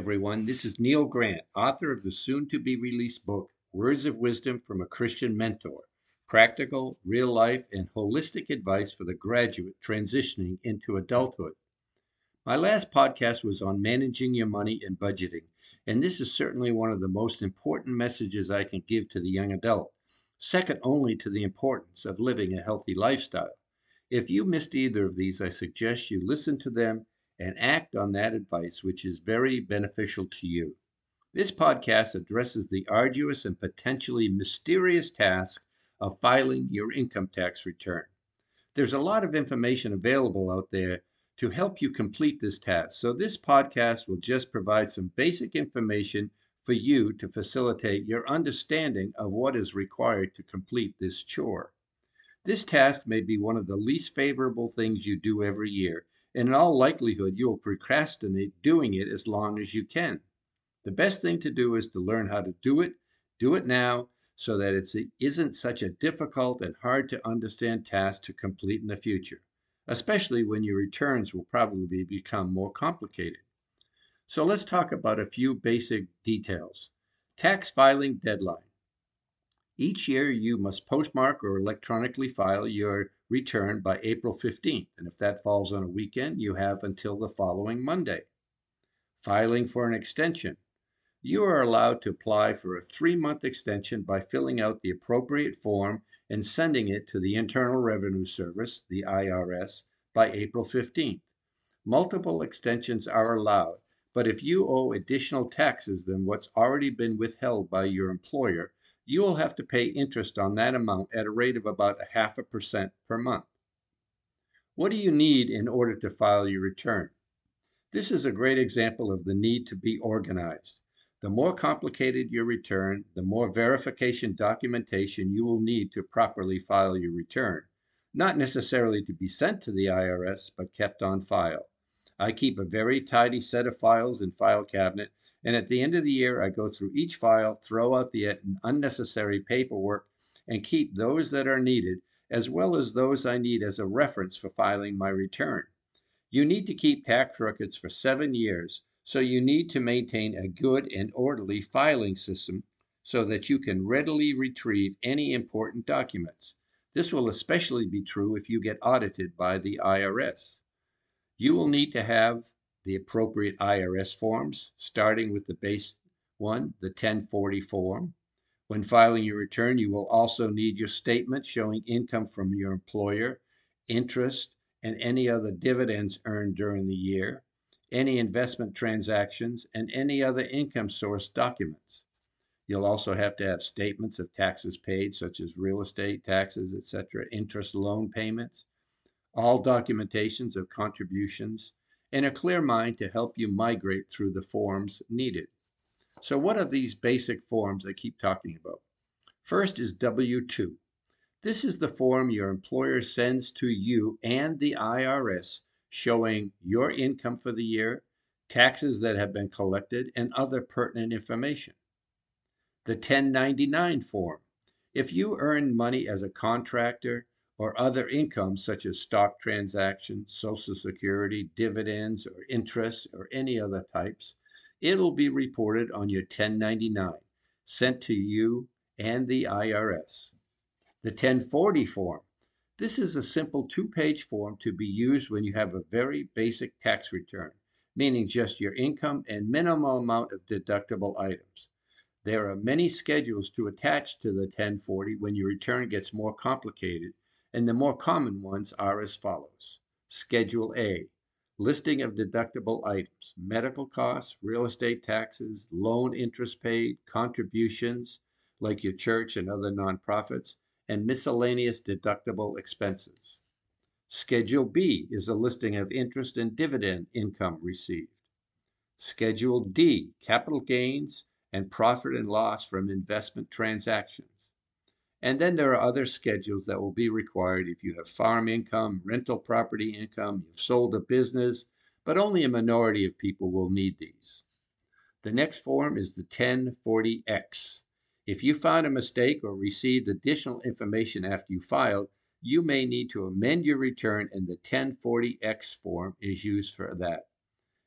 everyone. This is Neil Grant, author of the soon to be released book, Words of Wisdom from a Christian Mentor Practical, Real Life, and Holistic Advice for the Graduate Transitioning into Adulthood. My last podcast was on managing your money and budgeting, and this is certainly one of the most important messages I can give to the young adult, second only to the importance of living a healthy lifestyle. If you missed either of these, I suggest you listen to them and act on that advice, which is very beneficial to you. This podcast addresses the arduous and potentially mysterious task of filing your income tax return. There's a lot of information available out there to help you complete this task, so this podcast will just provide some basic information for you to facilitate your understanding of what is required to complete this chore. This task may be one of the least favorable things you do every year, and in all likelihood, you will procrastinate doing it as long as you can. The best thing to do is to learn how to do it, do it now, so that it isn't such a difficult and hard to understand task to complete in the future, especially when your returns will probably become more complicated. So let's talk about a few basic details. Tax filing deadline. Each year, you must postmark or electronically file your return by April 15th, and if that falls on a weekend, you have until the following Monday. Filing for an extension. You are allowed to apply for a three month extension by filling out the appropriate form and sending it to the Internal Revenue Service, the IRS, by April 15th. Multiple extensions are allowed, but if you owe additional taxes than what's already been withheld by your employer, you will have to pay interest on that amount at a rate of about a half a percent per month. What do you need in order to file your return? This is a great example of the need to be organized. The more complicated your return, the more verification documentation you will need to properly file your return, not necessarily to be sent to the IRS, but kept on file. I keep a very tidy set of files in File Cabinet and at the end of the year, I go through each file, throw out the unnecessary paperwork, and keep those that are needed, as well as those I need as a reference for filing my return. You need to keep tax records for seven years, so you need to maintain a good and orderly filing system so that you can readily retrieve any important documents. This will especially be true if you get audited by the IRS. You will need to have the appropriate IRS forms, starting with the base one, the 1040 form. When filing your return, you will also need your statement showing income from your employer, interest, and any other dividends earned during the year, any investment transactions, and any other income source documents. You'll also have to have statements of taxes paid, such as real estate taxes, etc., interest loan payments, all documentations of contributions, and a clear mind to help you migrate through the forms needed. So, what are these basic forms I keep talking about? First is W 2. This is the form your employer sends to you and the IRS showing your income for the year, taxes that have been collected, and other pertinent information. The 1099 form. If you earn money as a contractor, or other income such as stock transactions, social security, dividends, or interest, or any other types, it'll be reported on your 1099, sent to you and the IRS. The 1040 form. This is a simple two page form to be used when you have a very basic tax return, meaning just your income and minimal amount of deductible items. There are many schedules to attach to the 1040 when your return gets more complicated, and the more common ones are as follows. Schedule A, listing of deductible items, medical costs, real estate taxes, loan interest paid, contributions, like your church and other nonprofits, and miscellaneous deductible expenses. Schedule B is a listing of interest and dividend income received. Schedule D, capital gains and profit and loss from investment transactions. And then there are other schedules that will be required if you have farm income, rental property income, you've sold a business, but only a minority of people will need these. The next form is the 1040X. If you found a mistake or received additional information after you filed, you may need to amend your return and the 1040X form is used for that.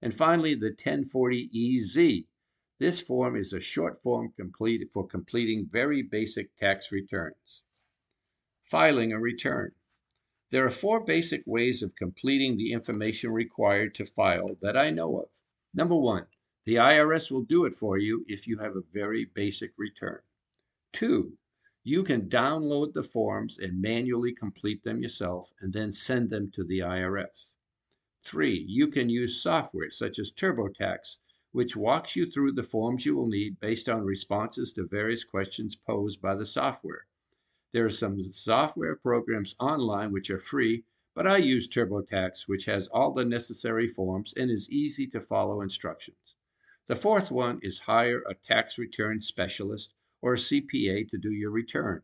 And finally, the 1040EZ. This form is a short form complete for completing very basic tax returns. Filing a return. There are four basic ways of completing the information required to file that I know of. Number one, the IRS will do it for you if you have a very basic return. Two, you can download the forms and manually complete them yourself and then send them to the IRS. Three, you can use software such as TurboTax, which walks you through the forms you will need based on responses to various questions posed by the software. There are some software programs online which are free, but I use TurboTax, which has all the necessary forms and is easy to follow instructions. The fourth one is hire a tax return specialist or a CPA to do your return.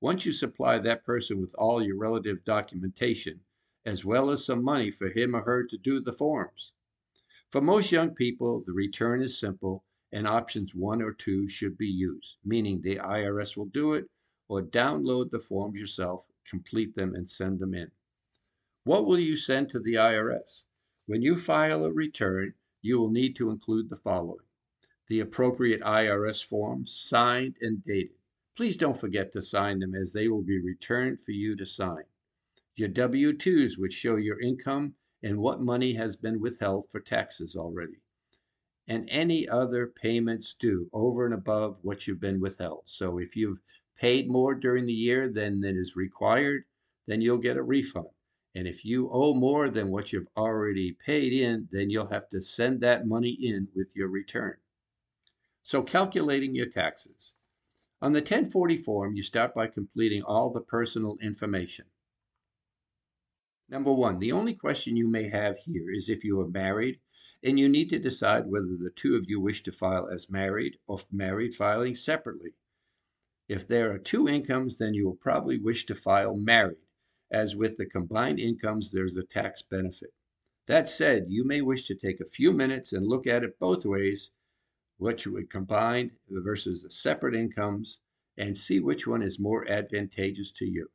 Once you supply that person with all your relative documentation, as well as some money for him or her to do the forms. For most young people, the return is simple and options one or two should be used, meaning the IRS will do it or download the forms yourself, complete them, and send them in. What will you send to the IRS? When you file a return, you will need to include the following the appropriate IRS forms, signed and dated. Please don't forget to sign them as they will be returned for you to sign. Your W 2s, which show your income and what money has been withheld for taxes already. And any other payments due over and above what you've been withheld. So if you've paid more during the year than, than is required, then you'll get a refund. And if you owe more than what you've already paid in, then you'll have to send that money in with your return. So calculating your taxes. On the 1040 form, you start by completing all the personal information. Number one, the only question you may have here is if you are married and you need to decide whether the two of you wish to file as married or married filing separately. If there are two incomes, then you will probably wish to file married as with the combined incomes, there's a tax benefit. That said, you may wish to take a few minutes and look at it both ways, what you would combine versus the separate incomes, and see which one is more advantageous to you.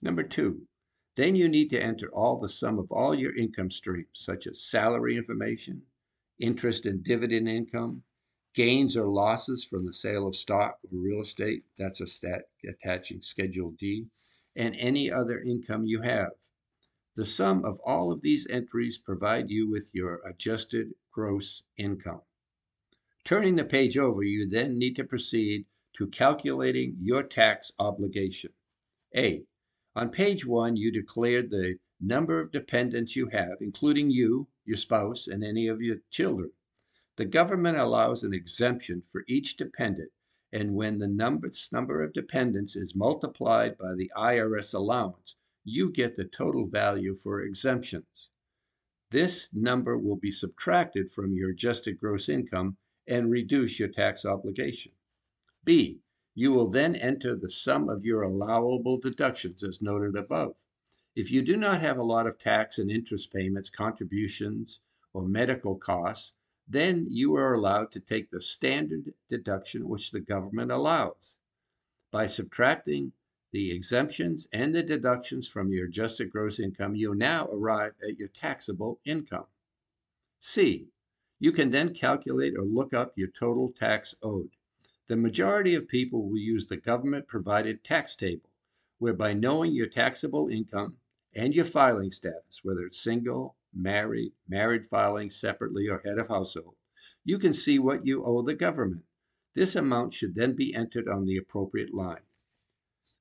Number two, then you need to enter all the sum of all your income streams, such as salary information, interest and dividend income, gains or losses from the sale of stock or real estate, that's a stat attaching Schedule D, and any other income you have. The sum of all of these entries provide you with your adjusted gross income. Turning the page over, you then need to proceed to calculating your tax obligation. A. On page one, you declared the number of dependents you have, including you, your spouse, and any of your children. The government allows an exemption for each dependent and when the number, number of dependents is multiplied by the IRS allowance, you get the total value for exemptions. This number will be subtracted from your adjusted gross income and reduce your tax obligation. B. You will then enter the sum of your allowable deductions as noted above. If you do not have a lot of tax and interest payments, contributions, or medical costs, then you are allowed to take the standard deduction which the government allows. By subtracting the exemptions and the deductions from your adjusted gross income, you now arrive at your taxable income. C. You can then calculate or look up your total tax owed. The majority of people will use the government provided tax table, whereby knowing your taxable income and your filing status, whether it's single, married, married filing separately, or head of household, you can see what you owe the government. This amount should then be entered on the appropriate line.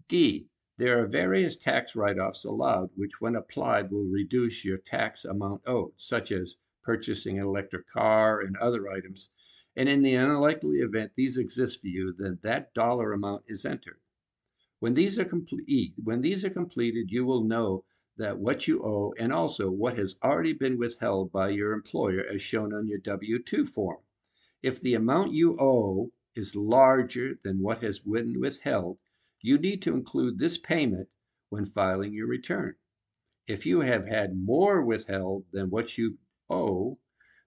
D. There are various tax write-offs allowed, which when applied will reduce your tax amount owed, such as purchasing an electric car and other items. And in the unlikely event these exist for you, then that dollar amount is entered. When these are complete, when these are completed, you will know that what you owe and also what has already been withheld by your employer as shown on your W-2 form. If the amount you owe is larger than what has been withheld, you need to include this payment when filing your return. If you have had more withheld than what you owe,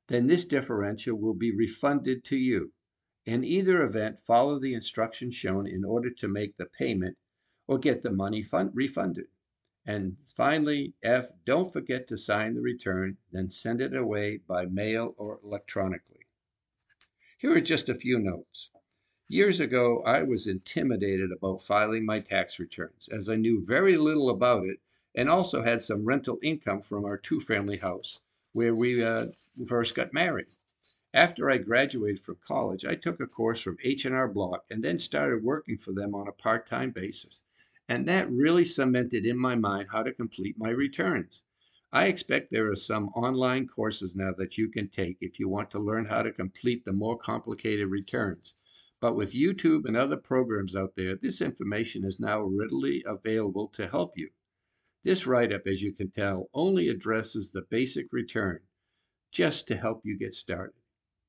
then this differential will be refunded to you. In either event, follow the instructions shown in order to make the payment or get the money refunded. And finally, F, don't forget to sign the return, then send it away by mail or electronically. Here are just a few notes. Years ago, I was intimidated about filing my tax returns as I knew very little about it and also had some rental income from our two family house where we uh, first got married. After I graduated from college, I took a course from H&R Block and then started working for them on a part-time basis. And that really cemented in my mind how to complete my returns. I expect there are some online courses now that you can take if you want to learn how to complete the more complicated returns. But with YouTube and other programs out there, this information is now readily available to help you. This write-up, as you can tell, only addresses the basic return, just to help you get started.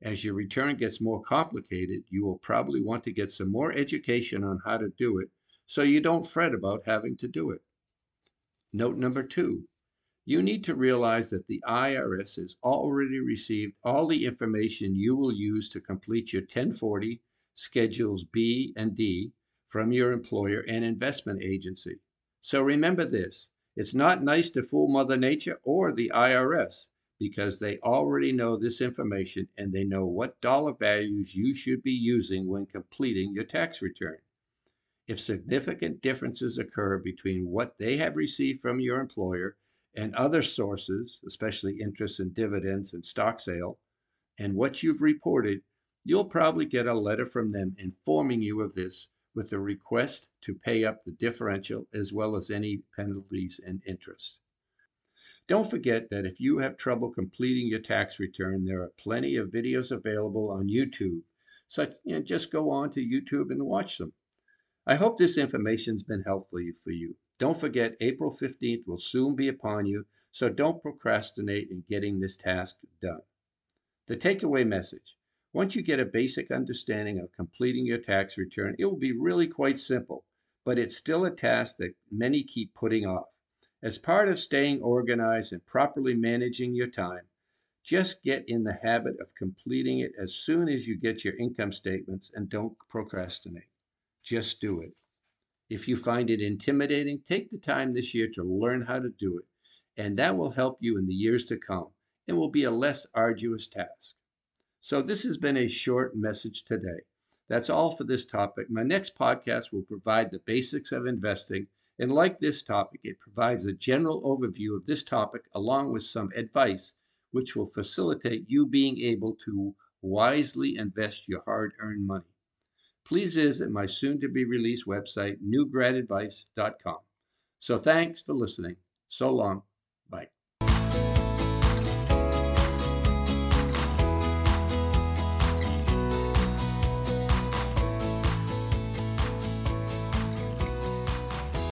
As your return gets more complicated, you will probably want to get some more education on how to do it so you don't fret about having to do it. Note number two, you need to realize that the IRS has already received all the information you will use to complete your 1040 Schedules B and D from your employer and investment agency. So remember this, it's not nice to fool Mother Nature or the IRS because they already know this information and they know what dollar values you should be using when completing your tax return. If significant differences occur between what they have received from your employer and other sources, especially interest and dividends and stock sale, and what you've reported, you'll probably get a letter from them informing you of this with a request to pay up the differential as well as any penalties and interest. Don't forget that if you have trouble completing your tax return, there are plenty of videos available on YouTube. So you know, just go on to YouTube and watch them. I hope this information has been helpful for you. Don't forget, April 15th will soon be upon you, so don't procrastinate in getting this task done. The takeaway message once you get a basic understanding of completing your tax return, it will be really quite simple, but it's still a task that many keep putting off. As part of staying organized and properly managing your time, just get in the habit of completing it as soon as you get your income statements and don't procrastinate. Just do it. If you find it intimidating, take the time this year to learn how to do it, and that will help you in the years to come and will be a less arduous task. So, this has been a short message today. That's all for this topic. My next podcast will provide the basics of investing, and like this topic, it provides a general overview of this topic along with some advice which will facilitate you being able to wisely invest your hard earned money please visit my soon to be released website, newgradadvice.com. So thanks for listening. So long. Bye.